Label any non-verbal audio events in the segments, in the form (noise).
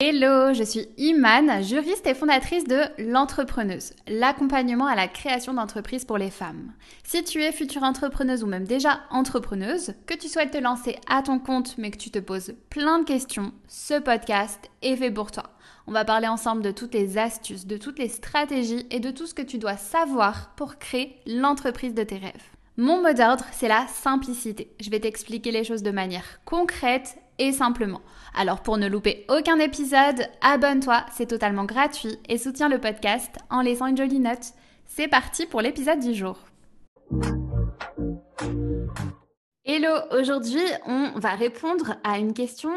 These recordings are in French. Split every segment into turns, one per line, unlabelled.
Hello, je suis Imane, juriste et fondatrice de L'entrepreneuse, l'accompagnement à la création d'entreprises pour les femmes. Si tu es future entrepreneuse ou même déjà entrepreneuse, que tu souhaites te lancer à ton compte mais que tu te poses plein de questions, ce podcast est fait pour toi. On va parler ensemble de toutes les astuces, de toutes les stratégies et de tout ce que tu dois savoir pour créer l'entreprise de tes rêves. Mon mot d'ordre, c'est la simplicité. Je vais t'expliquer les choses de manière concrète et simplement. Alors pour ne louper aucun épisode, abonne-toi, c'est totalement gratuit et soutiens le podcast en laissant une jolie note. C'est parti pour l'épisode du jour. Hello, aujourd'hui on va répondre à une question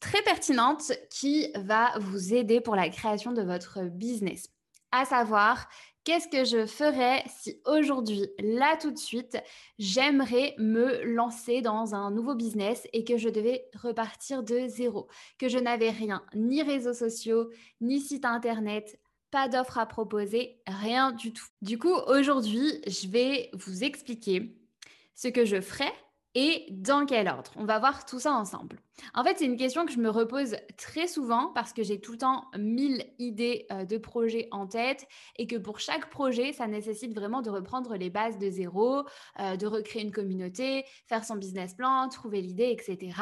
très pertinente qui va vous aider pour la création de votre business. À savoir, Qu'est-ce que je ferais si aujourd'hui, là tout de suite, j'aimerais me lancer dans un nouveau business et que je devais repartir de zéro, que je n'avais rien, ni réseaux sociaux, ni site internet, pas d'offres à proposer, rien du tout. Du coup, aujourd'hui, je vais vous expliquer ce que je ferais et dans quel ordre? On va voir tout ça ensemble. En fait, c'est une question que je me repose très souvent parce que j'ai tout le temps mille idées euh, de projets en tête et que pour chaque projet, ça nécessite vraiment de reprendre les bases de zéro, euh, de recréer une communauté, faire son business plan, trouver l'idée, etc.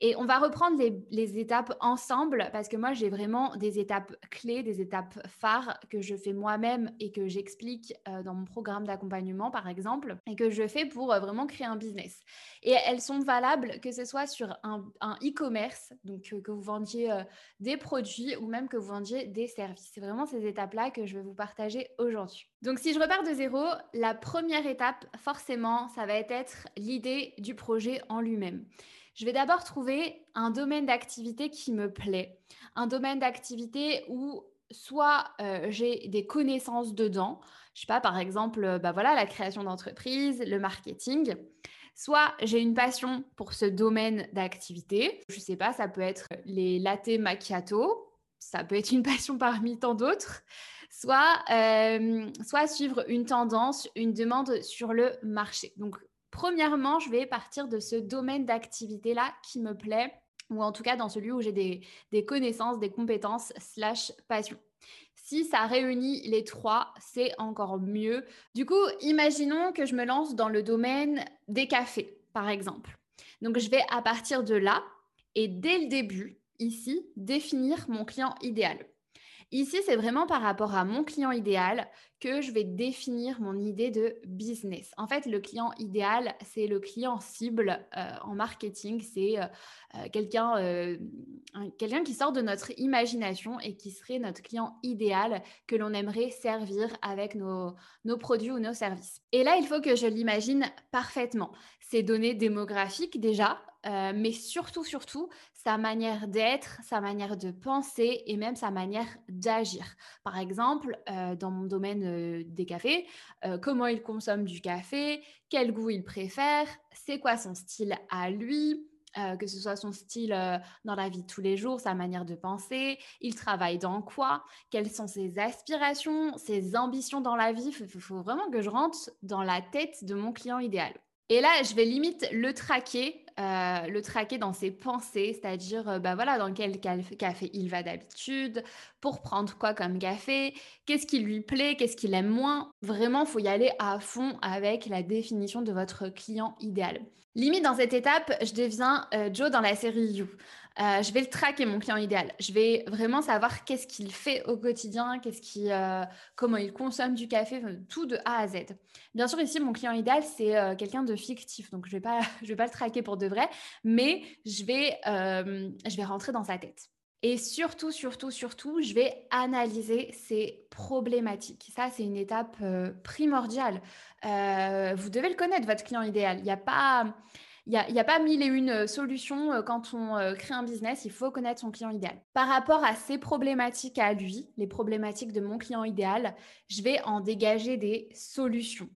Et on va reprendre les, étapes ensemble parce que moi, j'ai vraiment des étapes clés, des étapes phares que je fais moi-même et que j'explique euh, dans mon programme d'accompagnement, par exemple, et que je fais pour euh, vraiment créer un business. Et elles sont valables que ce soit sur un e-commerce, donc euh, que vous vendiez des produits ou même que vous vendiez des services. C'est vraiment ces étapes-là que je vais vous partager aujourd'hui. Donc, si je repars de zéro, la première étape, forcément, ça va être l'idée du projet en lui-même. Je vais d'abord trouver un domaine d'activité qui me plaît, un domaine d'activité où soit euh, j'ai des connaissances dedans, je sais pas, par exemple, euh, bah voilà, la création d'entreprise, le marketing, soit j'ai une passion pour ce domaine d'activité, je sais pas, ça peut être les latte macchiato, ça peut être une (laughs) passion parmi tant d'autres, soit, euh, soit suivre une tendance, une demande sur le marché. Premièrement, je vais partir de ce domaine d'activité-là qui me plaît, ou en tout cas dans celui où j'ai des, connaissances, des compétences, slash passion. Si ça réunit les trois, c'est encore mieux. Du coup, imaginons que je me lance dans le domaine des cafés, par exemple. Donc, je vais à partir de là et dès le début, ici, définir mon client idéal. Ici, c'est vraiment par rapport à mon client idéal que je vais définir mon idée de business. En fait, le client idéal, c'est le client cible euh, en marketing. C'est euh, euh, quelqu'un qui sort de notre imagination et qui serait notre client idéal que l'on aimerait servir avec nos, nos produits ou nos services. Et là, il faut que je l'imagine parfaitement. Ces données démographiques déjà, euh, mais surtout, surtout, sa manière d'être, sa manière de penser et même sa manière d'agir. Par exemple, euh, dans mon domaine euh, des cafés, comment il consomme du café, quel goût il préfère, c'est quoi son style à lui, que ce soit son style dans la vie de tous les jours, sa manière de penser, il travaille dans quoi, quelles sont ses aspirations, ses ambitions dans la vie. Il faut, vraiment que je rentre dans la tête de mon client idéal. Et là, je vais limite le traquer, euh, le traquer dans ses pensées, c'est-à-dire, euh, bah dans quel café il va d'habitude, pour prendre quoi comme café, qu'est-ce qui lui plaît, qu'est-ce qu'il aime moins. Vraiment, faut y aller à fond avec la définition de votre client idéal. Limite, dans cette étape, je deviens euh, Joe dans la série You. Euh, je vais le traquer, mon client idéal. Je vais vraiment savoir qu'est-ce qu'il fait au quotidien, qu'est-ce qui, euh, comment il consomme du café, tout de A à Z. Bien sûr, ici, mon client idéal, c'est euh, quelqu'un de fictif. Donc, je ne vais, pas, (laughs) vais pas le traquer pour de vrai, mais je vais, je vais rentrer dans sa tête. Et surtout, surtout, surtout, je vais analyser ses problématiques. Ça, c'est une étape primordiale. vous devez le connaître, votre client idéal. Il n'y a pas il n'y a, pas mille et une euh, solutions euh, quand on euh, crée un business, il faut connaître son client idéal. Par rapport à ses problématiques à lui, les problématiques de mon client idéal, je vais en dégager des solutions.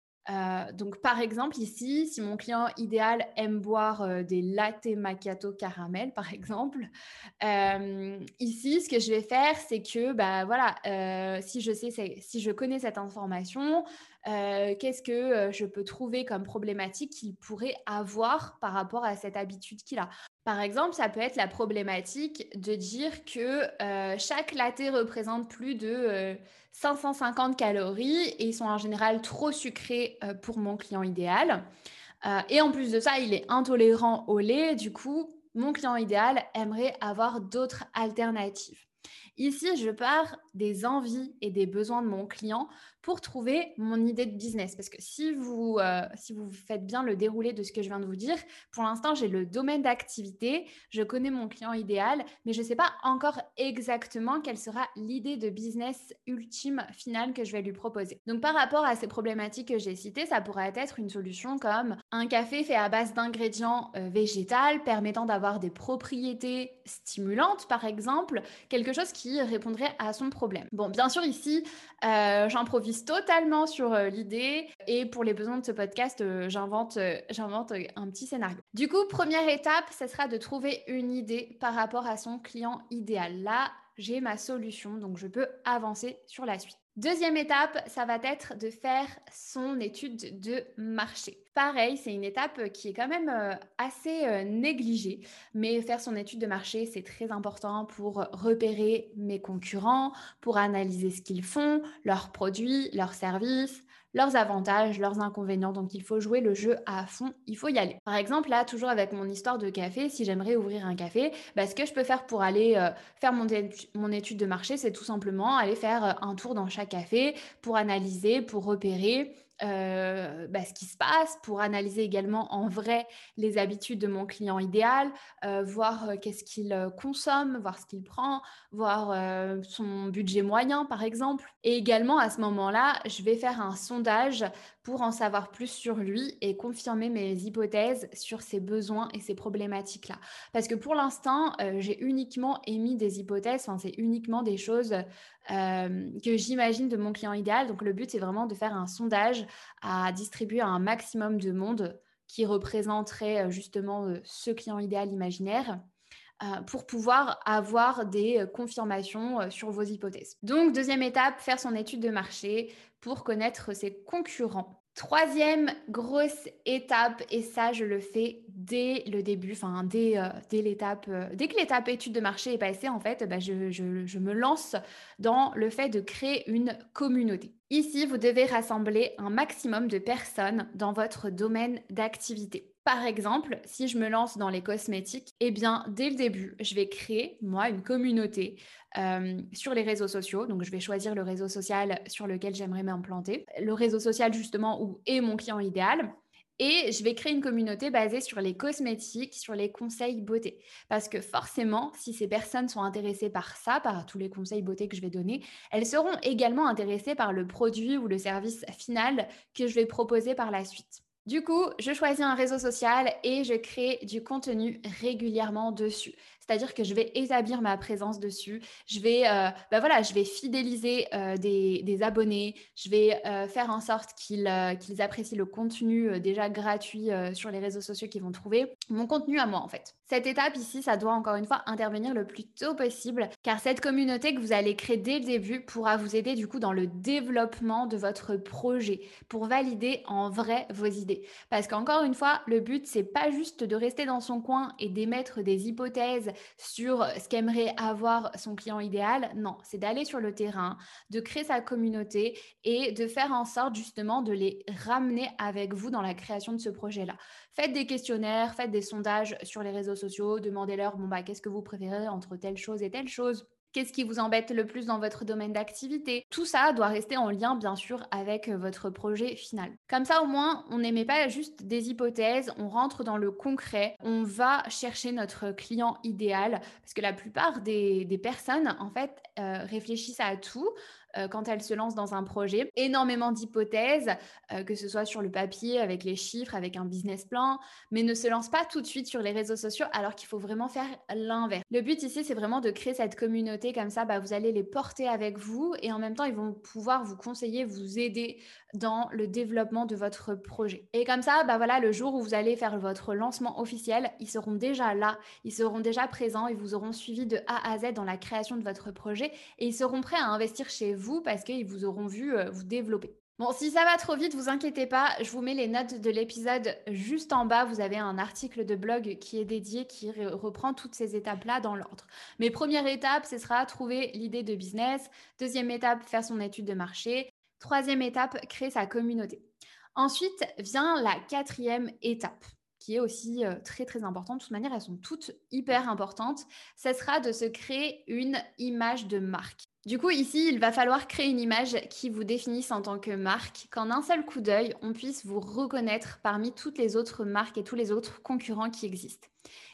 donc, par exemple, ici, si mon client idéal aime boire des latte macchiato caramel, par (laughs) exemple, ici, ce que je vais faire, c'est que, bah voilà, si je sais, si je connais cette information, euh, qu'est-ce que euh, je peux trouver comme problématique qu'il pourrait avoir par rapport à cette habitude qu'il a? Par exemple, ça peut être la problématique de dire que euh, chaque latte représente plus de 550 calories et ils sont en général trop sucrés pour mon client idéal. et en plus de ça, il est intolérant au lait. Du coup, mon client idéal aimerait avoir d'autres alternatives. Ici, je pars des envies et des besoins de mon client pour trouver mon idée de business. Parce que si vous, euh, si vous faites bien le déroulé de ce que je viens de vous dire, pour l'instant, j'ai le domaine d'activité, je connais mon client idéal, mais je ne sais pas encore exactement quelle sera l'idée de business ultime finale que je vais lui proposer. Donc, par rapport à ces problématiques que j'ai citées, ça pourrait être une solution comme un café fait à base d'ingrédients euh, végétales permettant d'avoir des propriétés stimulantes, par exemple, quelque chose qui répondrait à son problème. Bon, bien sûr, ici, euh, j'improvise totalement sur euh, l'idée et pour les besoins de ce podcast, euh, j'invente, j'invente un petit scénario. Du coup, première étape, ce sera de trouver une idée par rapport à son client idéal. Là, j'ai ma solution, donc je peux avancer sur la suite. Deuxième étape, ça va être de faire son étude de marché. Pareil, c'est une étape qui est quand même assez négligée, mais faire son étude de marché, c'est très important pour repérer mes concurrents, pour analyser ce qu'ils font, leurs produits, leurs services, leurs avantages, leurs inconvénients. Donc il faut jouer le jeu à fond, il faut y aller. Par exemple, là, toujours avec mon histoire de café, si j'aimerais ouvrir un café, bah, ce que je peux faire pour aller euh, faire mon, étude de marché, c'est tout simplement aller faire euh, un tour dans chaque café pour analyser, pour repérer euh, bah, ce qui se passe, pour analyser également en vrai les habitudes de mon client idéal, euh, voir euh, qu'est-ce qu'il consomme, voir ce qu'il prend, voir son budget moyen par exemple. Et également à ce moment-là, je vais faire un sondage pour en savoir plus sur lui et confirmer mes hypothèses sur ses besoins et ses problématiques-là. Parce que pour l'instant, j'ai uniquement émis des hypothèses, enfin, c'est uniquement des choses que j'imagine de mon client idéal. Donc le but, c'est vraiment de faire un sondage à distribuer à un maximum de monde qui représenterait justement ce client idéal imaginaire pour pouvoir avoir des confirmations sur vos hypothèses. Donc, deuxième étape, faire son étude de marché pour connaître ses concurrents. Troisième grosse étape, et ça je le fais dès le début, enfin dès, euh, dès l'étape, euh, dès que l'étape étude de marché est passée, en fait, bah, je, je me lance dans le fait de créer une communauté. Ici, vous devez rassembler un maximum de personnes dans votre domaine d'activité. Par exemple, si je me lance dans les cosmétiques, eh bien, dès le début, je vais créer, moi, une communauté euh, sur les réseaux sociaux. Donc, je vais choisir le réseau social sur lequel j'aimerais m'implanter. Le réseau social, justement, où est mon client idéal. Et je vais créer une communauté basée sur les cosmétiques, sur les conseils beauté. Parce que forcément, si ces personnes sont intéressées par ça, par tous les conseils beauté que je vais donner, elles seront également intéressées par le produit ou le service final que je vais proposer par la suite. Du coup, je choisis un réseau social et je crée du contenu régulièrement dessus. C'est-à-dire que je vais établir ma présence dessus. Je vais, euh, bah voilà, je vais fidéliser euh, des, abonnés. Je vais euh, faire en sorte qu'ils apprécient le contenu déjà gratuit sur les réseaux sociaux qu'ils vont trouver. Mon contenu à moi, en fait. Cette étape ici, ça doit encore une fois intervenir le plus tôt possible, car cette communauté que vous allez créer dès le début pourra vous aider du coup dans le développement de votre projet pour valider en vrai vos idées. Parce qu'encore une fois, le but c'est pas juste de rester dans son coin et d'émettre des hypothèses sur ce qu'aimerait avoir son client idéal. Non, c'est d'aller sur le terrain, de créer sa communauté et de faire en sorte justement de les ramener avec vous dans la création de ce projet-là. Faites des questionnaires, faites des sondages sur les réseaux sociaux, demandez-leur, bon, bah, qu'est-ce que vous préférez entre telle chose et telle chose? Qu'est-ce qui vous embête le plus dans votre domaine d'activité? Tout ça doit rester en lien, bien sûr, avec euh, votre projet final. Comme ça, au moins, on n'émet pas juste des hypothèses, on rentre dans le concret, on va chercher notre client idéal, parce que la plupart des, personnes, en fait, euh, réfléchissent à tout, euh, quand elle se lance dans un projet. Énormément d'hypothèses, euh, que ce soit sur le papier, avec les chiffres, avec un business plan, mais ne se lance pas tout de suite sur les réseaux sociaux alors qu'il faut vraiment faire l'inverse. Le but ici, c'est vraiment de créer cette communauté comme ça, bah, vous allez les porter avec vous et en même temps, ils vont pouvoir vous conseiller, vous aider dans le développement de votre projet. Et comme ça, bah voilà, le jour où vous allez faire votre lancement officiel, ils seront déjà là, ils seront déjà présents, ils vous auront suivi de A à Z dans la création de votre projet et ils seront prêts à investir chez vous parce qu'ils vous auront vu euh, vous développer. Bon, si ça va trop vite, vous inquiétez pas, je vous mets les notes de l'épisode juste en bas. Vous avez un article de blog qui est dédié, qui reprend toutes ces étapes-là dans l'ordre. Mais première étape, ce sera trouver l'idée de business. Deuxième étape, faire son étude de marché. Troisième étape, créer sa communauté. Ensuite vient la quatrième étape qui est aussi euh, très très importante. De toute manière, elles sont toutes hyper importantes. Ce sera de se créer une image de marque. Du coup, ici, il va falloir créer une image qui vous définisse en tant que marque, qu'en un seul coup d'œil, on puisse vous reconnaître parmi toutes les autres marques et tous les autres concurrents qui existent.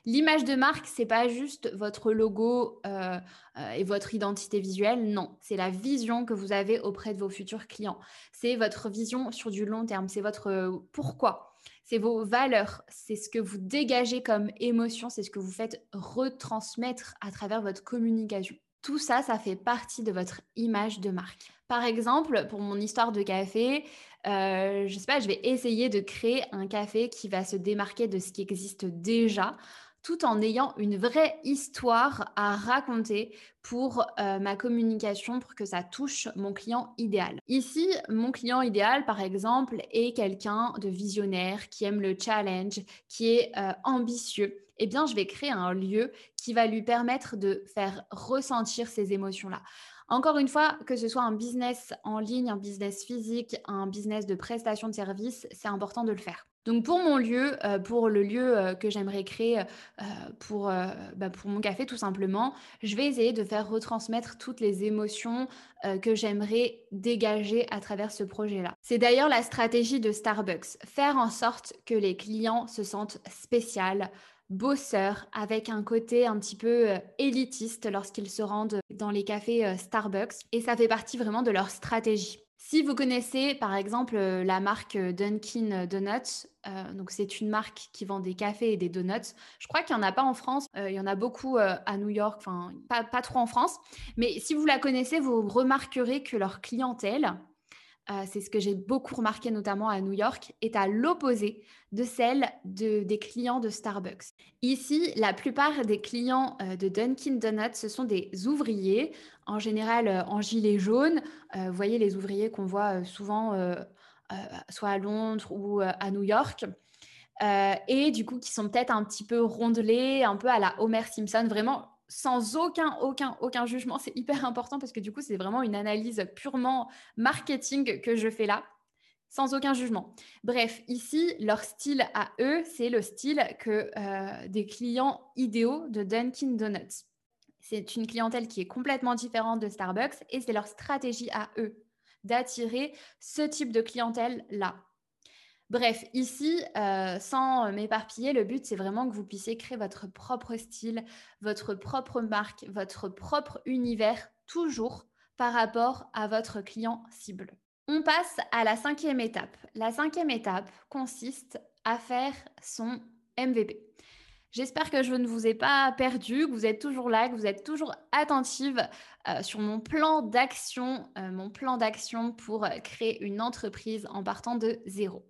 L'image de marque, c'est pas juste votre logo euh, euh, et votre identité visuelle, non, c'est la vision que vous avez auprès de vos futurs clients. C'est votre vision sur du long terme, c'est votre euh, pourquoi, c'est vos valeurs, c'est ce que vous dégagez comme émotion, c'est ce que vous faites retransmettre à travers votre communication. Tout ça, ça fait partie de votre image de marque. Par exemple, pour mon histoire de café, euh, je sais pas, je vais essayer de créer un café qui va se démarquer de ce qui existe déjà tout en ayant une vraie histoire à raconter pour euh, ma communication, pour que ça touche mon client idéal. Ici, mon client idéal, par exemple, est quelqu'un de visionnaire, qui aime le challenge, qui est euh, ambitieux. Eh bien, je vais créer un lieu qui va lui permettre de faire ressentir ces émotions-là. Encore une fois, que ce soit un business en ligne, un business physique, un business de prestation de services, c'est important de le faire. Donc pour mon lieu, euh, pour le lieu euh, que j'aimerais créer euh, pour, bah, pour mon café tout simplement, je vais essayer de faire retransmettre toutes les émotions que j'aimerais dégager à travers ce projet-là. C'est d'ailleurs la stratégie de Starbucks, faire en sorte que les clients se sentent spécial, bosseurs, avec un côté un petit peu élitiste lorsqu'ils se rendent dans les cafés Starbucks. Et ça fait partie vraiment de leur stratégie. Si vous connaissez par exemple euh, la marque euh, Dunkin Donuts, euh, donc c'est une marque qui vend des cafés et des donuts. Je crois qu'il n'y en a pas en France, il y en a beaucoup à New York, enfin pas, trop en France. Mais si vous la connaissez, vous remarquerez que leur clientèle, euh, c'est ce que j'ai beaucoup remarqué notamment à New York, est à l'opposé de celle des clients de Starbucks. Ici, la plupart des clients euh, de Dunkin' Donuts, ce sont des ouvriers, en général euh, en gilet jaune. vous voyez les ouvriers qu'on voit souvent soit à Londres ou à New York. et du coup, qui sont peut-être un petit peu rondelés, un peu à la Homer Simpson, vraiment sans aucun, aucun, aucun jugement. C'est hyper important parce que du coup, c'est vraiment une analyse purement marketing que je fais là, sans aucun jugement. Bref, ici, leur style à eux, c'est le style que euh, des clients idéaux de Dunkin' Donuts. C'est une clientèle qui est complètement différente de Starbucks et c'est leur stratégie à eux d'attirer ce type de clientèle-là. Bref, ici, euh, sans m'éparpiller, le but, c'est vraiment que vous puissiez créer votre propre style, votre propre marque, votre propre univers, toujours par rapport à votre client cible. On passe à la cinquième étape. La cinquième étape consiste à faire son MVP. J'espère que je ne vous ai pas perdu, que vous êtes toujours là, que vous êtes toujours attentive euh, sur mon plan d'action, euh, mon plan d'action pour créer une entreprise en partant de zéro.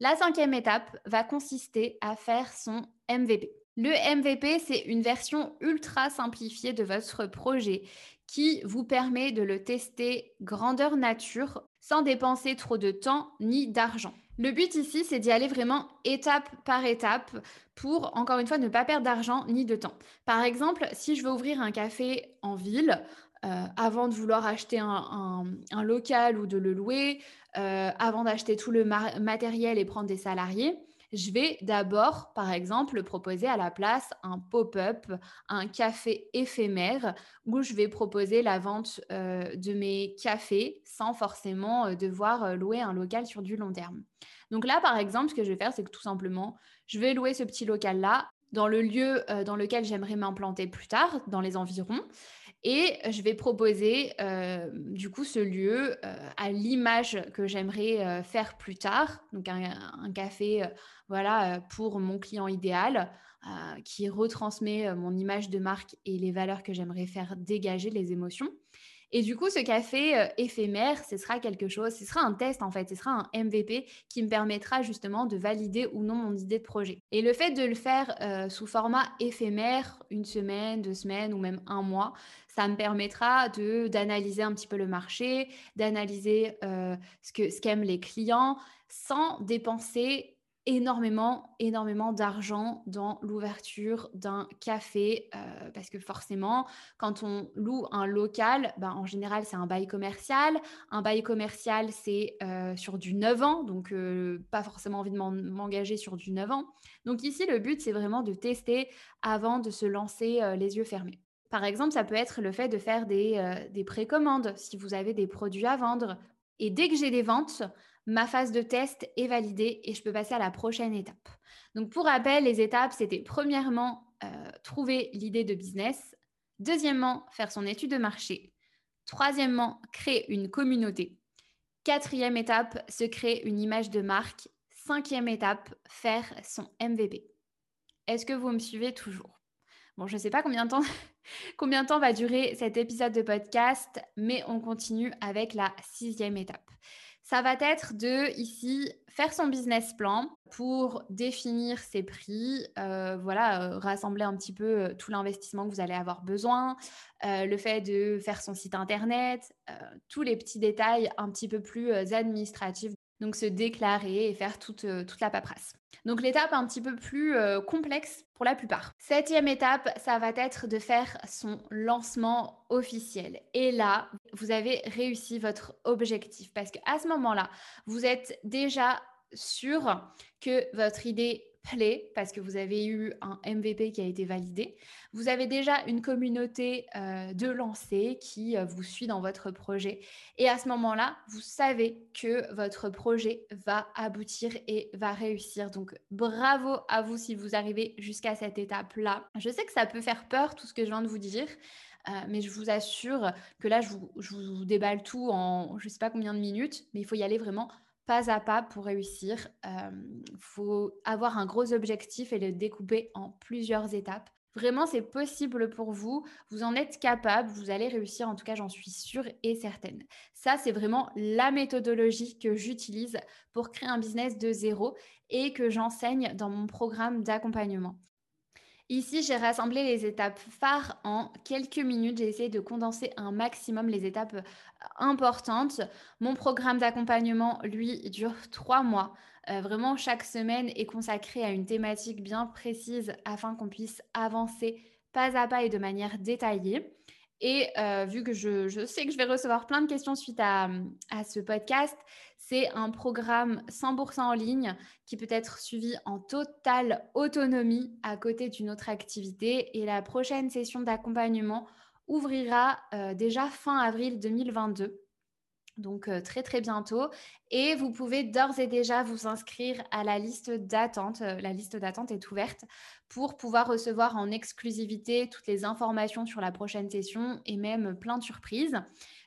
La cinquième étape va consister à faire son MVP. Le MVP, c'est une version ultra simplifiée de votre projet qui vous permet de le tester grandeur nature sans dépenser trop de temps ni d'argent. Le but ici, c'est d'y aller vraiment étape par étape pour, encore une fois, ne pas perdre d'argent ni de temps. Par exemple, si je veux ouvrir un café en ville, euh, avant de vouloir acheter un, local ou de le louer, euh, avant d'acheter tout le matériel et prendre des salariés, je vais d'abord, par exemple, proposer à la place un pop-up, un café éphémère, où je vais proposer la vente euh, de mes cafés sans forcément devoir louer un local sur du long terme. Donc là, par exemple, ce que je vais faire, c'est que tout simplement, je vais louer ce petit local-là dans le lieu dans lequel j'aimerais m'implanter plus tard, dans les environs. Et je vais proposer euh, du coup ce lieu euh, à l'image que j'aimerais euh, faire plus tard, donc un, café voilà pour mon client idéal qui retransmet mon image de marque et les valeurs que j'aimerais faire dégager, les émotions. Et du coup, ce café éphémère, ce sera quelque chose, ce sera un test en fait, ce sera un MVP qui me permettra justement de valider ou non mon idée de projet. Et le fait de le faire sous format éphémère, une semaine, deux semaines ou même un mois, ça me permettra d'analyser un petit peu le marché, d'analyser euh, ce qu'aiment les clients, sans dépenser énormément, énormément d'argent dans l'ouverture d'un café euh, parce que forcément, quand on loue un local, ben, en général, c'est un bail commercial. Un bail commercial, c'est euh, sur du 9 ans, donc pas forcément envie de m'engager sur du 9 ans. Donc ici, le but, c'est vraiment de tester avant de se lancer les yeux fermés. Par exemple, ça peut être le fait de faire des, des précommandes si vous avez des produits à vendre. Et dès que j'ai des ventes, ma phase de test est validée et je peux passer à la prochaine étape. Donc pour rappel, les étapes, c'était premièrement euh, trouver l'idée de business, deuxièmement, faire son étude de marché, troisièmement, créer une communauté, quatrième étape, se créer une image de marque, cinquième étape, faire son MVP. Est-ce que vous me suivez toujours? Bon, je ne sais pas (laughs) combien de temps va durer cet épisode de podcast, mais on continue avec la sixième étape. Ça va être de ici faire son business plan pour définir ses prix, euh, voilà, euh, rassembler un petit peu euh, tout l'investissement que vous allez avoir besoin, le fait de faire son site internet, tous les petits détails un petit peu plus administratifs donc se déclarer et faire toute, euh, toute la paperasse. Donc l'étape un petit peu plus euh, complexe pour la plupart. Septième étape, ça va être de faire son lancement officiel. Et là, vous avez réussi votre objectif parce qu'à ce moment-là, vous êtes déjà sûr que votre idée plaît parce que vous avez eu un MVP qui a été validé. Vous avez déjà une communauté euh, de lancers qui euh, vous suit dans votre projet. Et à ce moment-là, vous savez que votre projet va aboutir et va réussir. Donc bravo à vous si vous arrivez jusqu'à cette étape-là. Je sais que ça peut faire peur tout ce que je viens de vous dire. Euh, mais je vous assure que là, je vous, je vous déballe tout en je ne sais pas combien de minutes, mais il faut y aller vraiment pas à pas pour réussir. Il faut avoir un gros objectif et le découper en plusieurs étapes. Vraiment, c'est possible pour vous. Vous en êtes capable. Vous allez réussir. En tout cas, j'en suis sûre et certaine. Ça, c'est vraiment la méthodologie que j'utilise pour créer un business de zéro et que j'enseigne dans mon programme d'accompagnement. Ici, j'ai rassemblé les étapes phares en quelques minutes. J'ai essayé de condenser un maximum les étapes euh, importantes. Mon programme d'accompagnement, lui, dure trois mois. Euh, vraiment, chaque semaine est consacrée à une thématique bien précise afin qu'on puisse avancer pas à pas et de manière détaillée. Et euh, vu que je, sais que je vais recevoir plein de questions suite à, à ce podcast, c'est un programme 100% en ligne qui peut être suivi en totale autonomie à côté d'une autre activité. Et la prochaine session d'accompagnement ouvrira euh, déjà fin avril 2022 donc euh, très très bientôt. Et vous pouvez d'ores et déjà vous inscrire à la liste d'attente. Euh, la liste d'attente est ouverte pour pouvoir recevoir en exclusivité toutes les informations sur la prochaine session et même plein de surprises.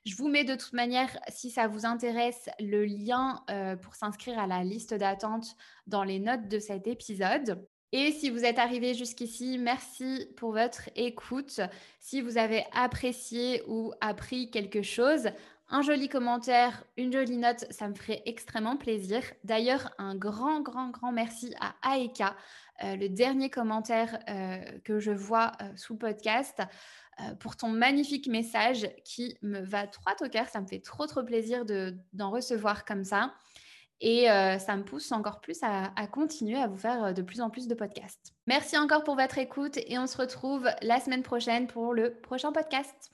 Je vous mets de toute manière, si ça vous intéresse, le lien euh, pour s'inscrire à la liste d'attente dans les notes de cet épisode. Et si vous êtes arrivé jusqu'ici, merci pour votre écoute. Si vous avez apprécié ou appris quelque chose, un joli commentaire, une jolie note, ça me ferait extrêmement plaisir. D'ailleurs, un grand, grand, grand merci à Aeka, euh, le dernier commentaire euh, que je vois euh, sous podcast, pour ton magnifique message qui me va droit au cœur. Ça me fait trop, trop plaisir d'en recevoir comme ça. Et ça me pousse encore plus à, à, continuer à vous faire de plus en plus de podcasts. Merci encore pour votre écoute et on se retrouve la semaine prochaine pour le prochain podcast.